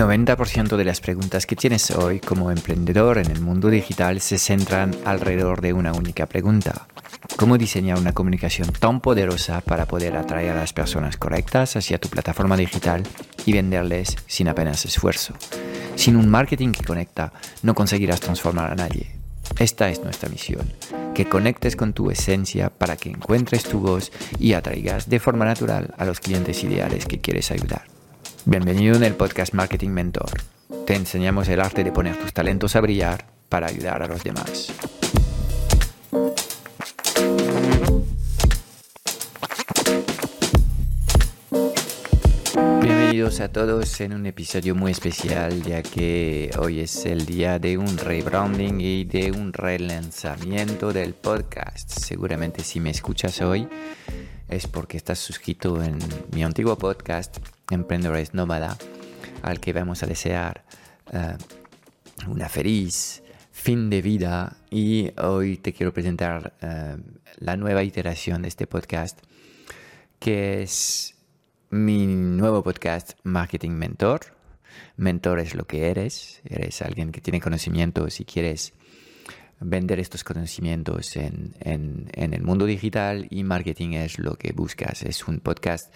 90% de las preguntas que tienes hoy como emprendedor en el mundo digital se centran alrededor de una única pregunta. ¿Cómo diseñar una comunicación tan poderosa para poder atraer a las personas correctas hacia tu plataforma digital y venderles sin apenas esfuerzo? Sin un marketing que conecta, no conseguirás transformar a nadie. Esta es nuestra misión, que conectes con tu esencia para que encuentres tu voz y atraigas de forma natural a los clientes ideales que quieres ayudar. Bienvenido en el podcast Marketing Mentor. Te enseñamos el arte de poner tus talentos a brillar para ayudar a los demás. Bienvenidos a todos en un episodio muy especial ya que hoy es el día de un rebranding y de un relanzamiento del podcast. Seguramente si me escuchas hoy es porque estás suscrito en mi antiguo podcast Emprendedores Nómada, al que vamos a desear eh, una feliz fin de vida y hoy te quiero presentar eh, la nueva iteración de este podcast que es mi nuevo podcast Marketing Mentor. Mentor es lo que eres, eres alguien que tiene conocimientos y quieres vender estos conocimientos en, en, el mundo digital y marketing es lo que buscas. Es un podcast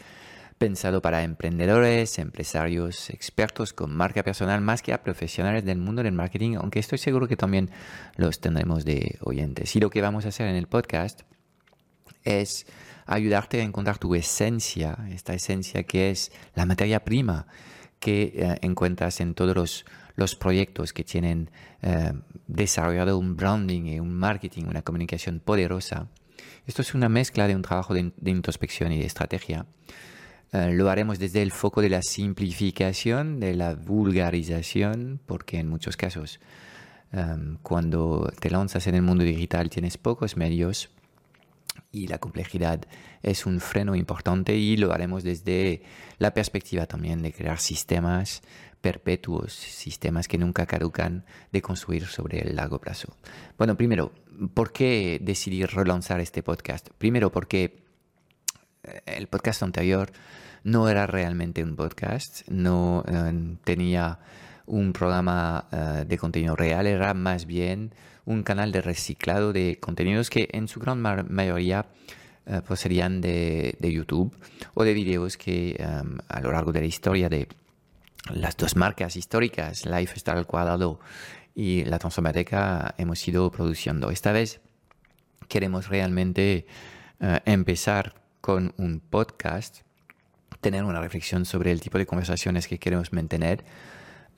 pensado para emprendedores, empresarios, expertos con marca personal, más que a profesionales del mundo del marketing, aunque estoy seguro que también los tendremos de oyentes. Y lo que vamos a hacer en el podcast es ayudarte a encontrar tu esencia, esta esencia que es la materia prima que eh, encuentras en todos los, los proyectos que tienen eh, desarrollado un branding y un marketing, una comunicación poderosa. Esto es una mezcla de un trabajo de, introspección y de estrategia. Eh, lo haremos desde el foco de la simplificación, de la vulgarización, porque en muchos casos em, cuando te lanzas en el mundo digital tienes pocos medios y la complejidad es un freno importante y lo haremos desde la perspectiva también de crear sistemas perpetuos, sistemas que nunca caducan de construir sobre el largo plazo. Bueno, primero, ¿por qué decidí relanzar este podcast? Primero porque eh, el podcast anterior no era realmente un podcast, no eh, tenía un programa eh, de contenido real, era más bien un canal de reciclado de contenidos que en su gran mayoría uh, de, YouTube o de videos que a lo largo de la historia de las dos marcas históricas, Lifestyle al cuadrado y La Transformateca, hemos ido produciendo. Esta vez queremos realmente uh, empezar con un podcast, tener una reflexión sobre el tipo de conversaciones que queremos mantener.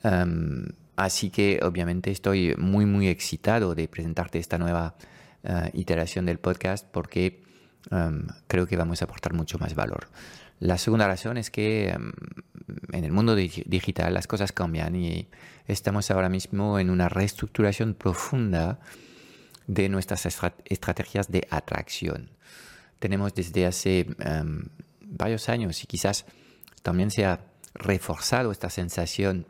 Um, Así que obviamente estoy muy muy excitado de presentarte esta nueva eh, iteración del podcast porque em, creo que vamos a aportar mucho más valor. La segunda razón es que em, en el mundo digital las cosas cambian y estamos ahora mismo en una reestructuración profunda de nuestras estrategias de atracción. Tenemos desde hace em, varios años y quizás también se ha reforzado esta sensación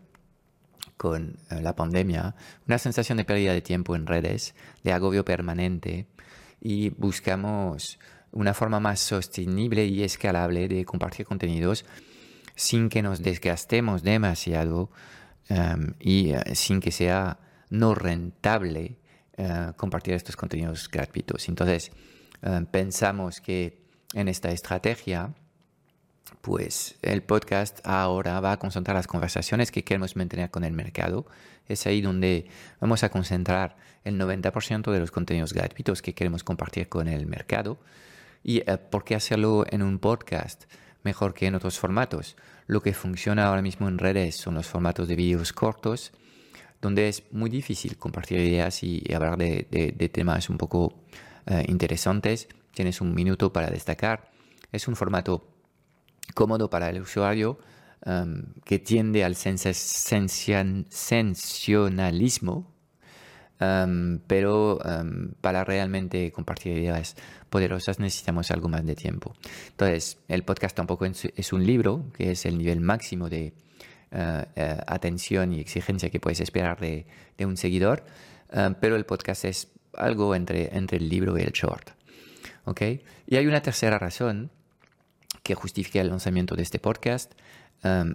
con eh, la pandemia, una sensación de pérdida de tiempo en redes, de agobio permanente y buscamos una forma más sostenible y escalable de compartir contenidos sin que nos desgastemos demasiado em, y eh, sin que sea no rentable eh, compartir estos contenidos gratuitos. Entonces, em, pensamos que en esta estrategia pues el podcast ahora va a concentrar las conversaciones que queremos mantener con el mercado. Es ahí donde vamos a concentrar el 90% de los contenidos gratuitos que queremos compartir con el mercado. ¿Y eh, por qué hacerlo en un podcast mejor que en otros formatos? Lo que funciona ahora mismo en redes son los formatos de vídeos cortos, donde es muy difícil compartir ideas y, hablar de, temas un poco eh, interesantes. Tienes un minuto para destacar. Es un formato cómodo para el usuario, um, que tiende al sensacionalismo, um, pero um, para realmente compartir ideas poderosas necesitamos algo más de tiempo. Entonces, el podcast tampoco es un libro, que es el nivel máximo de uh, uh, atención y exigencia que puedes esperar de, un seguidor, pero el podcast es algo entre, entre el libro y el short. ¿okay? Y hay una tercera razón que justifica el lanzamiento de este podcast um,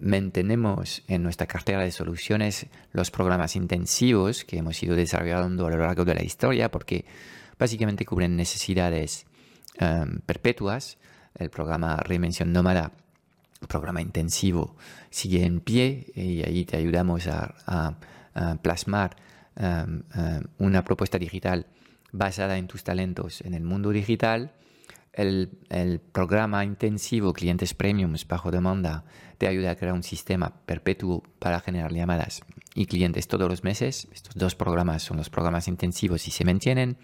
mantenemos en nuestra cartera de soluciones los programas intensivos que hemos ido desarrollando a lo largo de la historia porque básicamente cubren necesidades um, perpetuas. El programa Reinvención Nómada, programa intensivo, sigue en pie y ahí te ayudamos a, plasmar um, una propuesta digital basada en tus talentos en el mundo digital el, programa intensivo Clientes Premiums bajo demanda te ayuda a crear un sistema perpetuo para generar llamadas y clientes todos los meses. Estos dos programas son los programas intensivos y se mantienen.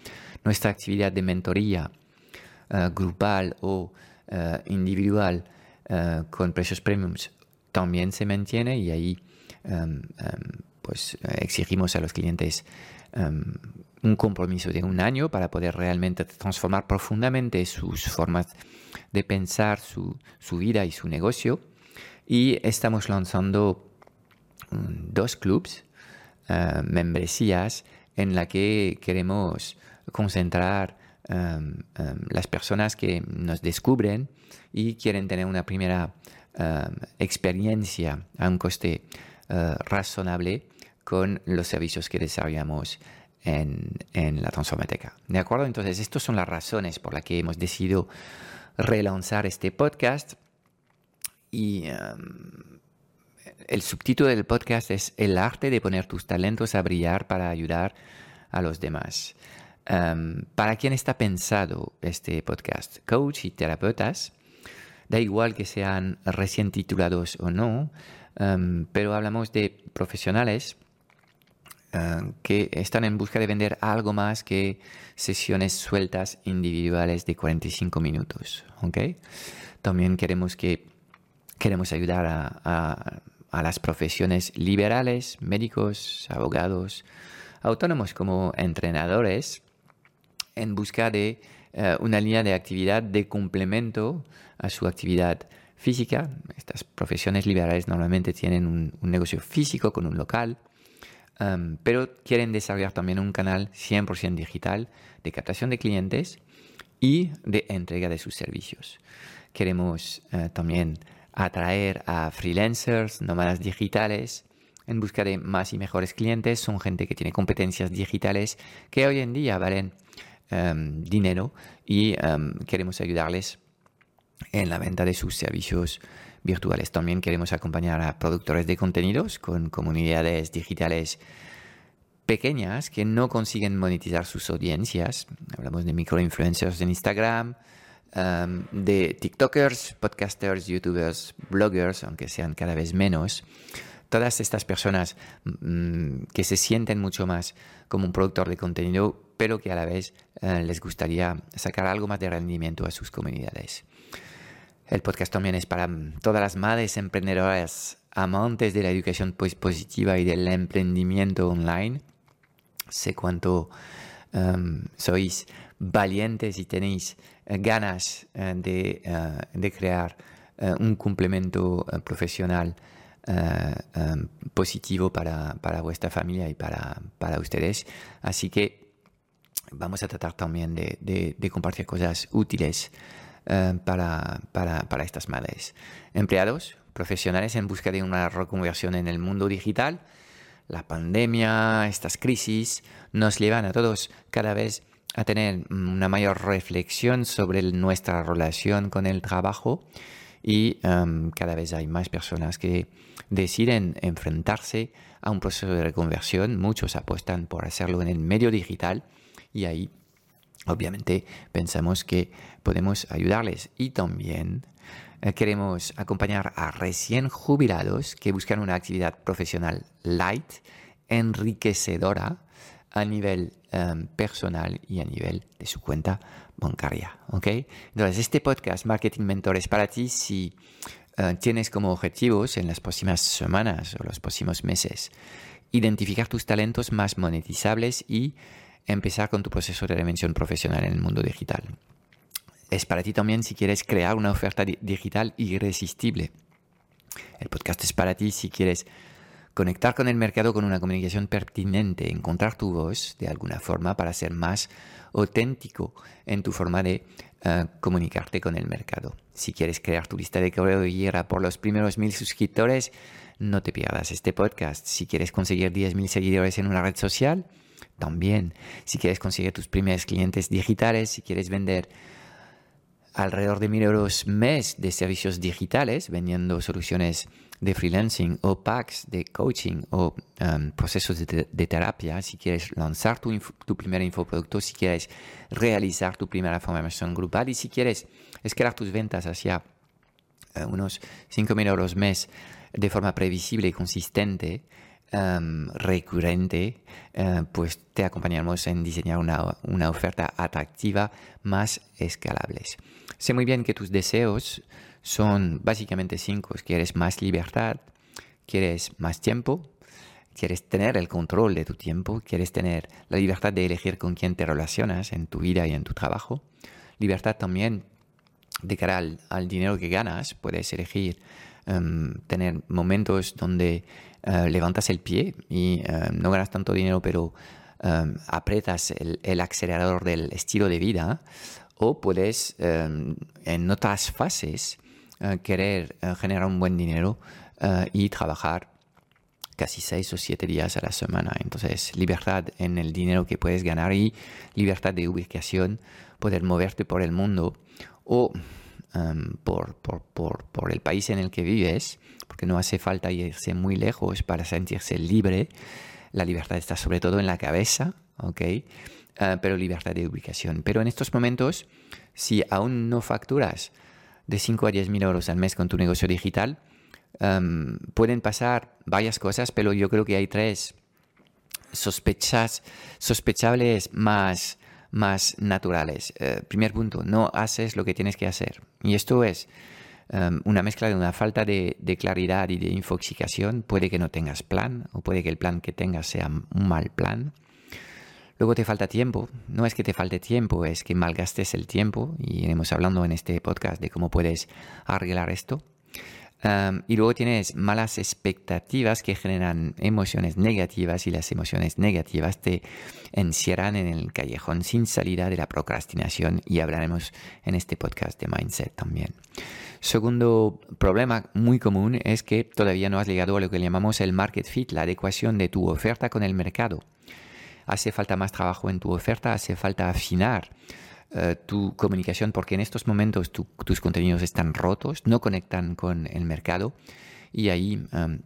Nuestra actividad de mentoría eh, grupal o eh, individual eh, con precios premiums también se mantiene y ahí em, pues exigimos a los clientes em, un compromiso de un año para poder realmente transformar profundamente sus formas de pensar, su, vida y su negocio. Y estamos lanzando mm, dos clubs, uh, membresías, en la que queremos concentrar um, um, las personas que nos descubren y quieren tener una primera experiencia a un coste razonable con los servicios que desarrollamos en, la Transformateca. ¿De acuerdo? Entonces, estas son las razones por las que hemos decidido relanzar este podcast. Y um, el subtítulo del podcast es El arte de poner tus talentos a brillar para ayudar a los demás. Um, ¿Para quién está pensado este podcast? Coach y terapeutas. Da igual que sean recién titulados o no, um, pero hablamos de profesionales eh, que están en busca de vender algo más que sesiones sueltas individuales de 45 minutos. ¿okay? También queremos, que, queremos ayudar a, a, las profesiones liberales, médicos, abogados, autónomos como entrenadores, en busca de eh, una línea de actividad de complemento a su actividad física. Estas profesiones liberales normalmente tienen un, un negocio físico con un local pero quieren desarrollar también un canal 100% digital de captación de clientes y de entrega de sus servicios. Queremos eh, también atraer a freelancers, nómadas digitales, en busca de más y mejores clientes. Son gente que tiene competencias digitales que hoy en día valen dinero y queremos ayudarles en la venta de sus servicios virtuales. También queremos acompañar a productores de contenidos con comunidades digitales pequeñas que no consiguen monetizar sus audiencias. Hablamos de microinfluencers en Instagram, um, de TikTokers, podcasters, YouTubers, bloggers, aunque sean cada vez menos. Todas estas personas mm, que se sienten mucho más como un productor de contenido, pero que a la vez eh, les gustaría sacar algo más de rendimiento a sus comunidades. El podcast también es para todas las madres emprendedoras amantes de la educación pues, positiva y del emprendimiento online. Sé cuánto um, sois valientes y tenéis eh, ganas eh, de, eh, de, crear un complemento profesional um, positivo para, para, vuestra familia y para, para, ustedes. Así que vamos a tratar también de compartir cosas útiles eh, para, para, para, estas madres. Empleados, profesionales en busca de una reconversión en el mundo digital. La pandemia, estas crisis, nos llevan a todos cada vez a tener una mayor reflexión sobre nuestra relación con el trabajo y em, cada vez hay más personas que deciden enfrentarse a un proceso de reconversión. Muchos apuestan por hacerlo en el medio digital y ahí Obviamente pensamos que podemos ayudarles y también eh, queremos acompañar a recién jubilados que buscan una actividad profesional light, enriquecedora a nivel em, personal y a nivel de su cuenta bancaria. Entonces, este podcast Marketing Mentor es para ti si eh, tienes como objetivos en las próximas semanas o los próximos meses identificar tus talentos más monetizables y empezar con tu proceso de reinvención profesional en el mundo digital. Es para ti también si quieres crear una oferta digital irresistible. El podcast es para ti si quieres conectar con el mercado con una comunicación pertinente, encontrar tu voz de alguna forma para ser más auténtico en tu forma de eh, comunicarte con el mercado. Si quieres crear tu lista de correo por los primeros mil suscriptores, no te pierdas este podcast. Si quieres conseguir 10.000 seguidores en una red social, también. Si quieres conseguir tus primeros clientes digitales, si quieres vender alrededor de mil euros mes de servicios digitales, vendiendo soluciones de freelancing o packs de coaching o um, procesos de, terapia, si quieres lanzar tu, tu, primer infoproducto, si quieres realizar tu primera formación grupal y si quieres escalar tus ventas hacia uh, unos 5.000 euros mes de forma previsible y consistente, recurrente, uh, pues te acompañamos en diseñar una, una oferta atractiva más escalables. Sé muy bien que tus deseos son básicamente cinco. Quieres más libertad, quieres más tiempo, quieres tener el control de tu tiempo, quieres tener la libertad de elegir con quién te relacionas en tu vida y en tu trabajo. Libertad también de cara al, dinero que ganas, puedes elegir em, tener momentos donde eh, levantas el pie y em, no ganas tanto dinero, pero um, apretas el, el, acelerador del estilo de vida, o puedes en otras fases eh, querer eh, generar un buen dinero eh, y trabajar casi seis o siete días a la semana. Entonces, libertad en el dinero que puedes ganar y libertad de ubicación, poder moverte por el mundo o em, por, por, por, por, el país en el que vives, porque no hace falta irse muy lejos para sentirse libre. La libertad está sobre todo en la cabeza, ¿ok? pero libertad de ubicación. Pero en estos momentos, si aún no facturas de 5 a 10 mil euros al mes con tu negocio digital, em, pueden pasar varias cosas, pero yo creo que hay tres sospechas, sospechables más, más naturales. Eh, primer punto, no haces lo que tienes que hacer. Y esto es em, una mezcla de una falta de, de, claridad y de infoxicación. Puede que no tengas plan o puede que el plan que tengas sea un mal plan. Luego te falta tiempo. No es que te falte tiempo, es que malgastes el tiempo. Y iremos hablando en este podcast de cómo puedes arreglar esto. Y luego tienes malas expectativas que generan emociones negativas y las emociones negativas te encierran en el callejón sin salida de la procrastinación y hablaremos en este podcast de mindset también. Segundo problema muy común es que todavía no has llegado a lo que llamamos el market fit, la adecuación de tu oferta con el mercado hace falta más trabajo en tu oferta, hace falta afinar eh, tu comunicación porque en estos momentos tus contenidos están rotos, no conectan con el mercado y ahí em,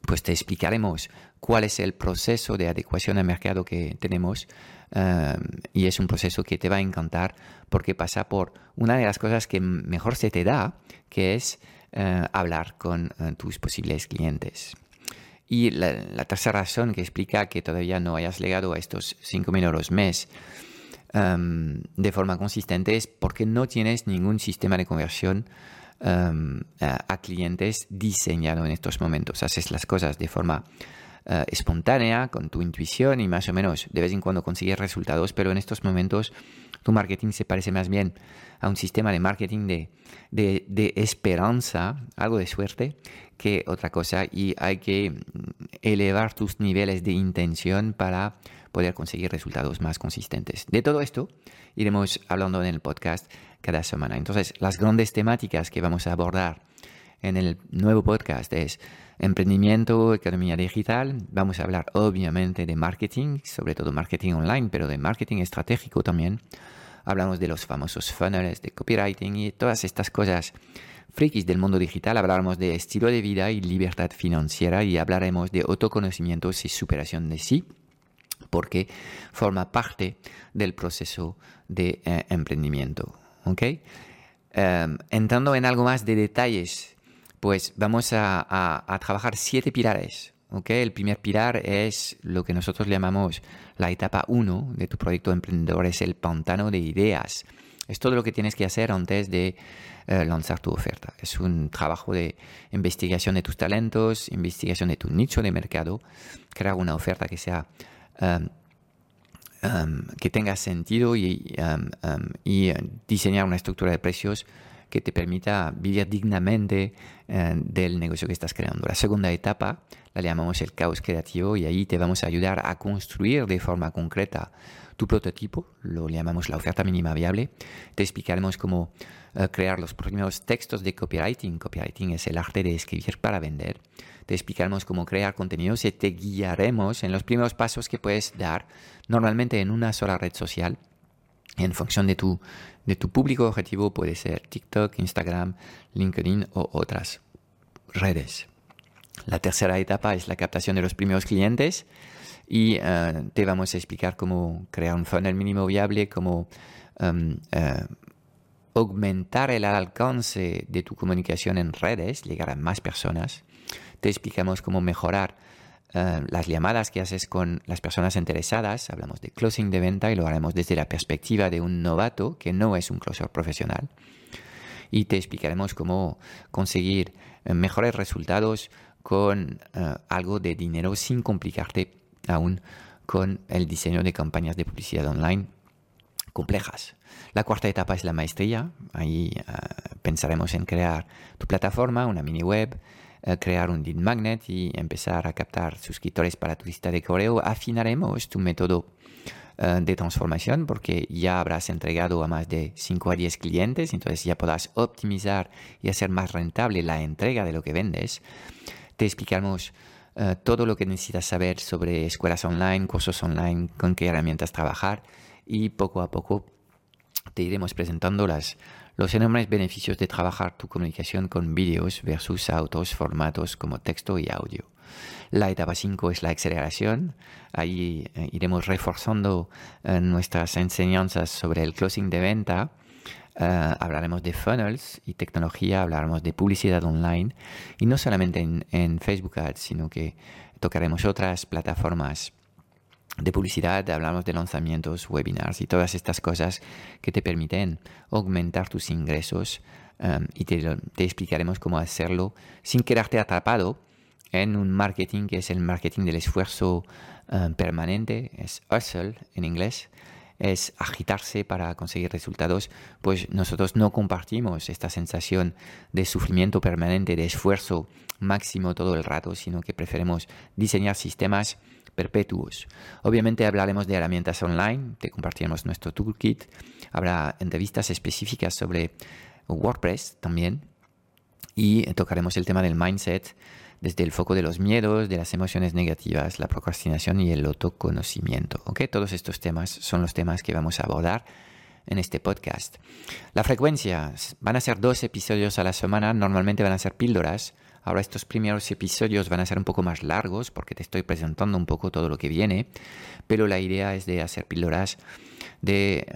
pues te explicaremos cuál es el proceso de adecuación al mercado que tenemos em, y es un proceso que te va a encantar porque pasa por una de las cosas que mejor se te da, que es eh, hablar con eh, tus posibles clientes. Y la, tercera razón que explica que todavía no hayas llegado a estos 5.000 euros mes de forma consistente es porque no tienes ningún sistema de conversión a, clientes diseñado en estos momentos. Haces las cosas de forma eh, espontánea, con tu intuición y más o menos de vez en cuando consigues resultados, pero en estos momentos tu marketing se parece más bien a un sistema de marketing de, de esperanza, algo de suerte, que otra cosa y hay que mm, elevar tus niveles de intención para poder conseguir resultados más consistentes. De todo esto iremos hablando en el podcast cada semana. Entonces, las grandes temáticas que vamos a abordar en el nuevo podcast es emprendimiento, economía digital. Vamos a hablar obviamente de marketing, sobre todo marketing online, pero de marketing estratégico también. Hablamos de los famosos funnels, de copywriting y todas estas cosas frikis del mundo digital hablaremos de estilo de vida y libertad financiera y hablaremos de autoconocimiento y superación de sí, porque forma parte del proceso de eh, emprendimiento. ¿okay? Em, entrando en algo más de detalles, pues vamos a, trabajar siete pilares. ¿okay? El primer pilar es lo que nosotros llamamos la etapa 1 de tu proyecto emprendedor, es el pantano de ideas. Es todo lo que tienes que hacer antes de eh, lanzar tu oferta. Es un trabajo de investigación de tus talentos, investigación de tu nicho de mercado, crear una oferta que sea um, um, que tenga sentido y, um, y, diseñar una estructura de precios que te permita vivir dignamente eh, del negocio que estás creando. La segunda etapa, la llamamos el caos creativo y ahí te vamos a ayudar a construir de forma concreta tu prototipo, lo llamamos la oferta mínima viable. Te explicaremos cómo eh, crear los primeros textos de copywriting. Copywriting es el arte de escribir para vender. Te explicaremos cómo crear contenidos y te guiaremos en los primeros pasos que puedes dar normalmente en una sola red social en función de tu, de tu público objetivo puede ser TikTok, Instagram, LinkedIn o otras redes. La tercera etapa es la captación de los primeros clientes y eh, te vamos a explicar cómo crear un funnel mínimo viable, cómo eh, aumentar el alcance de tu comunicación en redes, llegar a más personas. Te explicamos cómo mejorar eh, las llamadas que haces con las personas interesadas. Hablamos de closing de venta y lo haremos desde la perspectiva de un novato que no es un closer profesional. Y te explicaremos cómo conseguir mejores resultados con algo de dinero sin complicarte aún con el diseño de campañas de publicidad online complejas. La cuarta etapa es la maestría. Ahí eh, pensaremos en crear tu plataforma, una mini web, eh, crear un lead magnet y empezar a captar suscriptores para tu lista de correo. Afinaremos tu método eh, de transformación porque ya habrás entregado a más de 5 a 10 clientes, entonces ya podrás optimizar y hacer más rentable la entrega de lo que vendes. Te explicaremos eh, todo lo que necesitas saber sobre escuelas online, cursos online, con qué herramientas trabajar y poco a poco te iremos presentando las, los enormes beneficios de trabajar tu comunicación con vídeos versus autos, formatos como texto y audio. La etapa 5 es la aceleración. Ahí eh, iremos reforzando eh, nuestras enseñanzas sobre el closing de venta eh, hablaremos de funnels y tecnología, hablaremos de publicidad online y no solamente en, Facebook Ads, sino que tocaremos otras plataformas de publicidad, hablamos de lanzamientos, webinars y todas estas cosas que te permiten aumentar tus ingresos eh, y te, explicaremos cómo hacerlo sin quedarte atrapado en un marketing que es el marketing del esfuerzo eh, permanente, es hustle en inglés, es agitarse para conseguir resultados, pues nosotros no compartimos esta sensación de sufrimiento permanente, de esfuerzo máximo todo el rato, sino que preferimos diseñar sistemas perpetuos. Obviamente hablaremos de herramientas online, te compartiremos nuestro toolkit, habrá entrevistas específicas sobre WordPress también y tocaremos el tema del mindset desde el foco de los miedos, de las emociones negativas, la procrastinación y el autoconocimiento. ¿okay? Todos estos temas son los temas que vamos a abordar en este podcast. La frecuencia, van a ser dos episodios a la semana, normalmente van a ser píldoras. Ahora estos primeros episodios van a ser un poco más largos porque te estoy presentando un poco todo lo que viene, pero la idea es de hacer píldoras de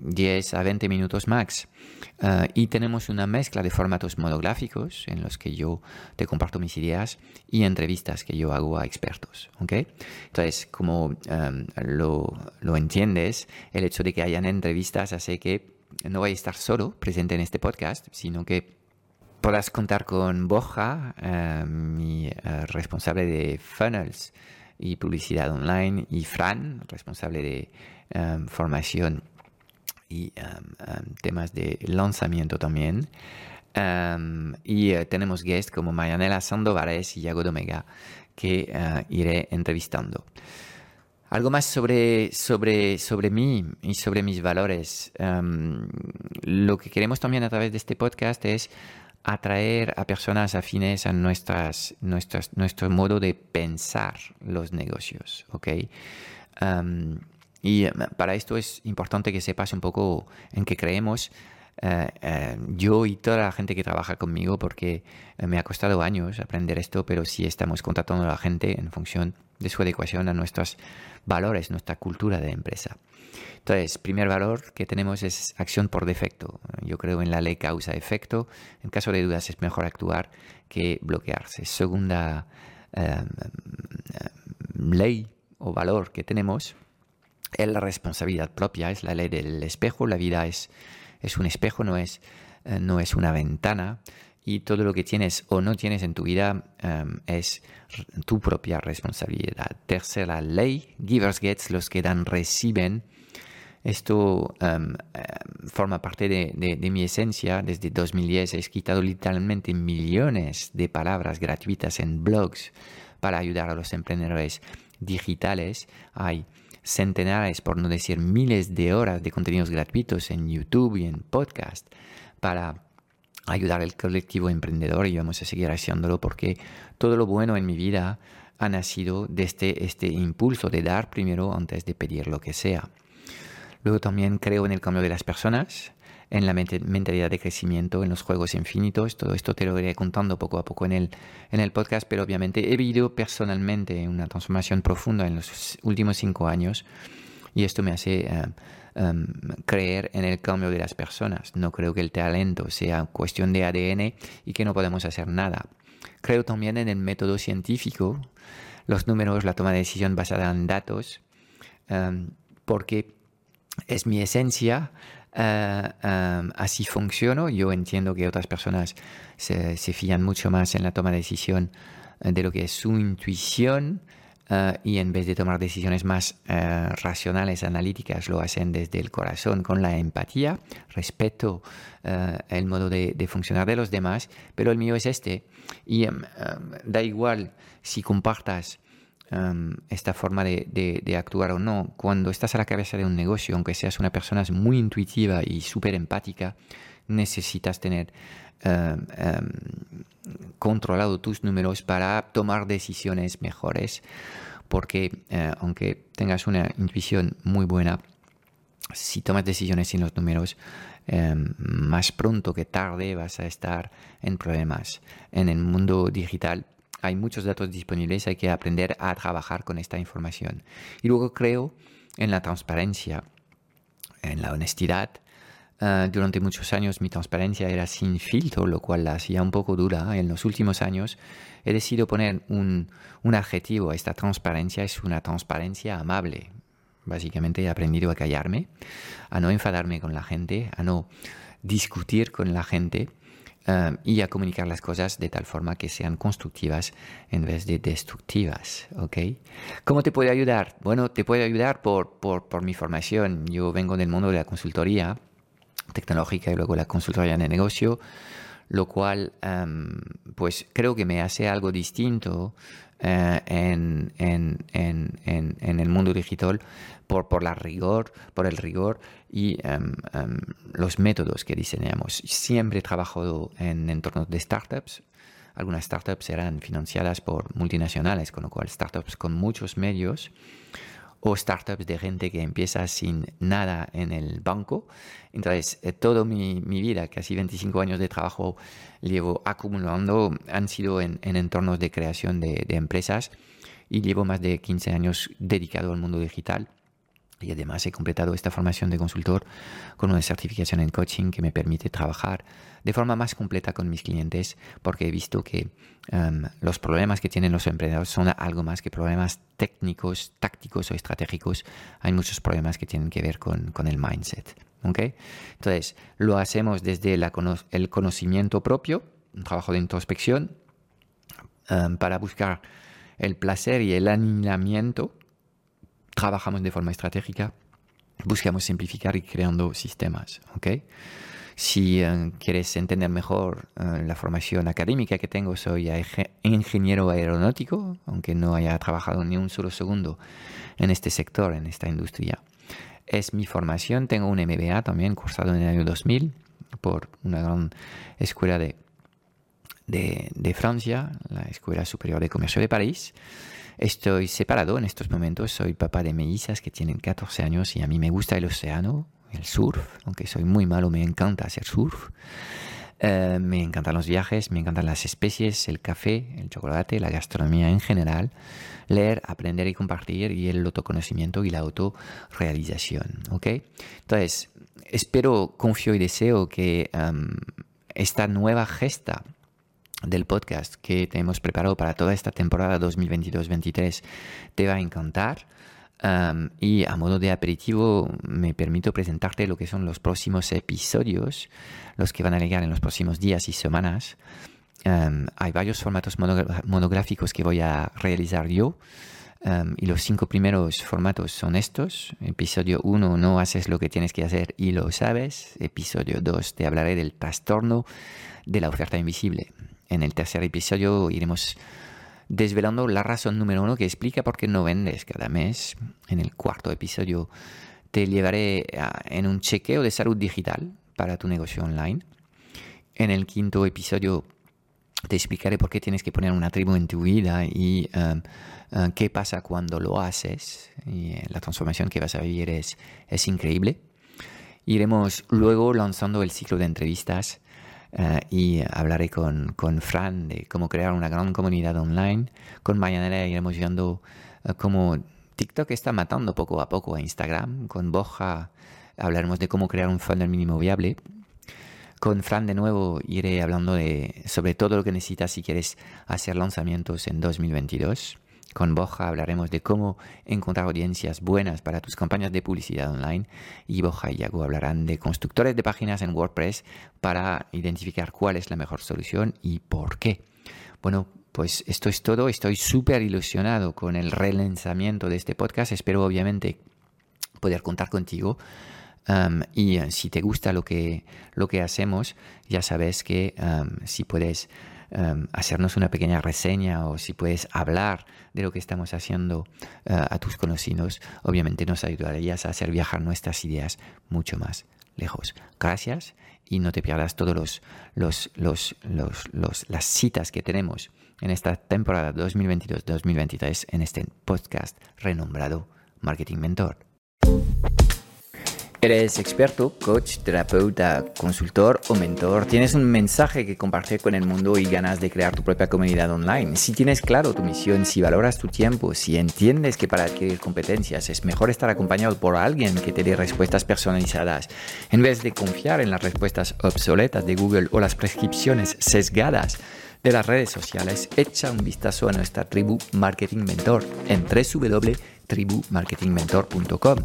10 a 20 minutos max. Uh, y tenemos una mezcla de formatos monográficos en los que yo te comparto mis ideas y entrevistas que yo hago a expertos. ¿okay? Entonces, como um, lo, lo, entiendes, el hecho de que hayan entrevistas hace que no voy a estar solo presente en este podcast, sino que podrás contar con Borja, uh, mi uh, responsable de funnels y publicidad online, y Fran, responsable de um, formación y um, um, temas de lanzamiento también. Um, y uh, tenemos guests como Marianela Sandovares y Yago Domega que uh, iré entrevistando. Algo más sobre, sobre, sobre mí y sobre mis valores. lo que queremos también a través de este podcast es atraer a personas afines a nuestras, nuestras, nuestro modo de pensar los negocios. ¿okay? Y eh, para esto es importante que sepas un poco en qué creemos. Eh, eh, yo y toda la gente que trabaja conmigo, porque me ha costado años aprender esto, pero sí estamos contratando a la gente en función de su adecuación a nuestros valores, nuestra cultura de empresa. Entonces, primer valor que tenemos es acción por defecto. Yo creo en la ley causa-efecto. En caso de dudas es mejor actuar que bloquearse. Segunda ley o valor que tenemos es la responsabilidad propia, es la ley del espejo, la vida es, es un espejo, no es, eh, no es una ventana y todo lo que tienes o no tienes en tu vida em, es tu propia responsabilidad. Tercera ley, givers gets, los que dan reciben. Esto em, em, forma parte de, de, mi esencia. Desde 2010 he escrito literalmente millones de palabras gratuitas en blogs para ayudar a los emprendedores digitales. Hay centenares, por no decir miles de horas de contenidos gratuitos en YouTube y en podcast para ayudar al colectivo emprendedor y vamos a seguir haciéndolo porque todo lo bueno en mi vida ha nacido desde este impulso de dar primero antes de pedir lo que sea. Luego también creo en el cambio de las personas, en la mentalidad de crecimiento, en los juegos infinitos. Todo esto te lo iré contando poco a poco en el, en el podcast, pero obviamente he vivido personalmente una transformación profunda en los últimos cinco años y esto me hace eh, em, creer en el cambio de las personas. No creo que el talento sea cuestión de ADN y que no podemos hacer nada. Creo también en el método científico, los números, la toma de decisión basada en datos, em, porque es mi esencia, eh, em, así funciono. Yo entiendo que otras personas se, se, fían mucho más en la toma de decisión eh, de lo que es su intuición eh, y en vez de tomar decisiones más racionales, analíticas, lo hacen desde el corazón con la empatía. Respeto el modo de, de, funcionar de los demás, pero el mío es este. Y em, da igual si compartas Em, esta forma de, actuar o no. Cuando estás a la cabeza de un negocio, aunque seas una persona muy intuitiva y súper empática, necesitas tener em, em, controlado tus números para tomar decisiones mejores. Porque eh, aunque tengas una intuición muy buena, si tomas decisiones sin los números, más pronto que tarde vas a estar en problemas. En el mundo digital hay muchos datos disponibles, hay que aprender a trabajar con esta información. Y luego creo en la transparencia, en la honestidad. Ah, durante muchos años mi transparencia era sin filtro, lo cual la hacía un poco dura. En los últimos años he decidido poner un, un adjetivo a esta transparencia, es una transparencia amable. Básicamente he aprendido a callarme, a no enfadarme con la gente, a no discutir con la gente Um, y a comunicar las cosas de tal forma que sean constructivas en vez de destructivas. ¿ok? ¿Cómo te puede ayudar? Bueno, te puede ayudar por, por, por mi formación. Yo vengo del mundo de la consultoría tecnológica y luego la consultoría de negocio, lo cual um, pues creo que me hace algo distinto eh, en, en, en, en, el mundo digital por, por, la rigor, por el rigor y em, em, los métodos que diseñamos. Siempre he trabajado en entornos de startups. Algunas startups eran financiadas por multinacionales, con lo cual startups con muchos medios o startups de gente que empieza sin nada en el banco. Entonces, eh, toda mi, mi, vida, casi 25 años de trabajo, llevo acumulando, han sido en, en entornos de creación de, de, empresas y llevo más de 15 años dedicado al mundo digital. Y además he completado esta formación de consultor con una certificación en coaching que me permite trabajar de forma más completa con mis clientes porque he visto que um, los problemas que tienen los emprendedores son algo más que problemas técnicos, tácticos o estratégicos. Hay muchos problemas que tienen que ver con, con el mindset. ¿okay? Entonces, lo hacemos desde el conocimiento propio, un trabajo de introspección, um, para buscar el placer y el alineamiento trabajamos de forma estratégica, buscamos simplificar y creando sistemas. ¿okay? Si eh, quieres entender mejor eh, la formación académica que tengo, soy ingeniero aeronáutico, aunque no haya trabajado ni un solo segundo en este sector, en esta industria. Es mi formación, tengo un MBA también cursado en el año 2000 por una gran escuela de, de, de Francia, la Escuela Superior de Comercio de París. Estoy separado en estos momentos, soy papá de mellizas que tienen 14 años y a mí me gusta el océano, el surf, aunque soy muy malo, me encanta hacer surf. Eh, me encantan los viajes, me encantan las especies, el café, el chocolate, la gastronomía en general, leer, aprender y compartir y el autoconocimiento y la autorrealización. ¿ok? Entonces, espero, confío y deseo que um, esta nueva gesta del podcast que te hemos preparado para toda esta temporada 2022-23 te va a encantar. Y a modo de aperitivo me permito presentarte lo que son los próximos episodios, los que van a llegar en los próximos días y semanas. Hay varios formatos monográficos que voy a realizar yo. Y los cinco primeros formatos son estos. Episodio 1, no haces lo que tienes que hacer y lo sabes. Episodio 2, te hablaré del trastorno de la oferta invisible. En el tercer episodio iremos desvelando la razón número uno que explica por qué no vendes cada mes. En el cuarto episodio te llevaré en un chequeo de salud digital para tu negocio online. En el quinto episodio te explicaré por qué tienes que poner una tribu en tu vida y um, uh, qué pasa cuando lo haces. Y eh, la transformación que vas a vivir es, es increíble. Iremos luego lanzando el ciclo de entrevistas uh, y hablaré con, con, Fran de cómo crear una gran comunidad online. Con Mayanera iremos viendo uh, cómo TikTok está matando poco a poco a Instagram. Con Boja hablaremos de cómo crear un funnel mínimo viable con Fran de nuevo iré hablando de, sobre todo lo que necesitas si quieres hacer lanzamientos en 2022. Con Boja hablaremos de cómo encontrar audiencias buenas para tus campañas de publicidad online y Boja y Yago hablarán de constructores de páginas en WordPress para identificar cuál es la mejor solución y por qué. Bueno, pues esto es todo. Estoy súper ilusionado con el relanzamiento de este podcast. Espero obviamente poder contar contigo y eh, si te gusta lo que, lo que hacemos, ya sabes que si puedes hacernos una pequeña reseña o si puedes hablar de lo que estamos haciendo eh, a tus conocidos, obviamente nos ayudarías a hacer viajar nuestras ideas mucho más lejos. Gracias y no te pierdas todos los, los, los, los las citas que tenemos en esta temporada 2022-2023 en este podcast renombrado Marketing Mentor. Eres experto, coach, terapeuta, consultor o mentor. Tienes un mensaje que compartir con el mundo y ganas de crear tu propia comunidad online. Si tienes claro tu misión, si valoras tu tiempo, si entiendes que para adquirir competencias es mejor estar acompañado por alguien que te dé respuestas personalizadas, en vez de confiar en las respuestas obsoletas de Google o las prescripciones sesgadas de las redes sociales, echa un vistazo a nuestra tribu Marketing Mentor en www.tribumarketingmentor.com.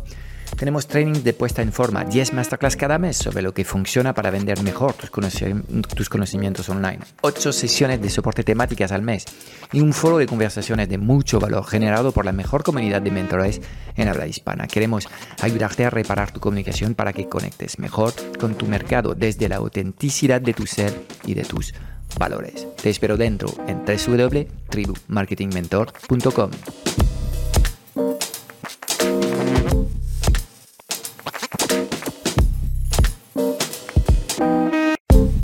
Tenemos training de puesta en forma, 10 masterclass cada mes sobre lo que funciona para vender mejor tus, conocimientos online, 8 sesiones de soporte temáticas al mes y un foro de conversaciones de mucho valor generado por la mejor comunidad de mentores en habla hispana. Queremos ayudarte a reparar tu comunicación para que conectes mejor con tu mercado desde la autenticidad de tu ser y de tus valores. Te espero dentro en www.tribumarketingmentor.com.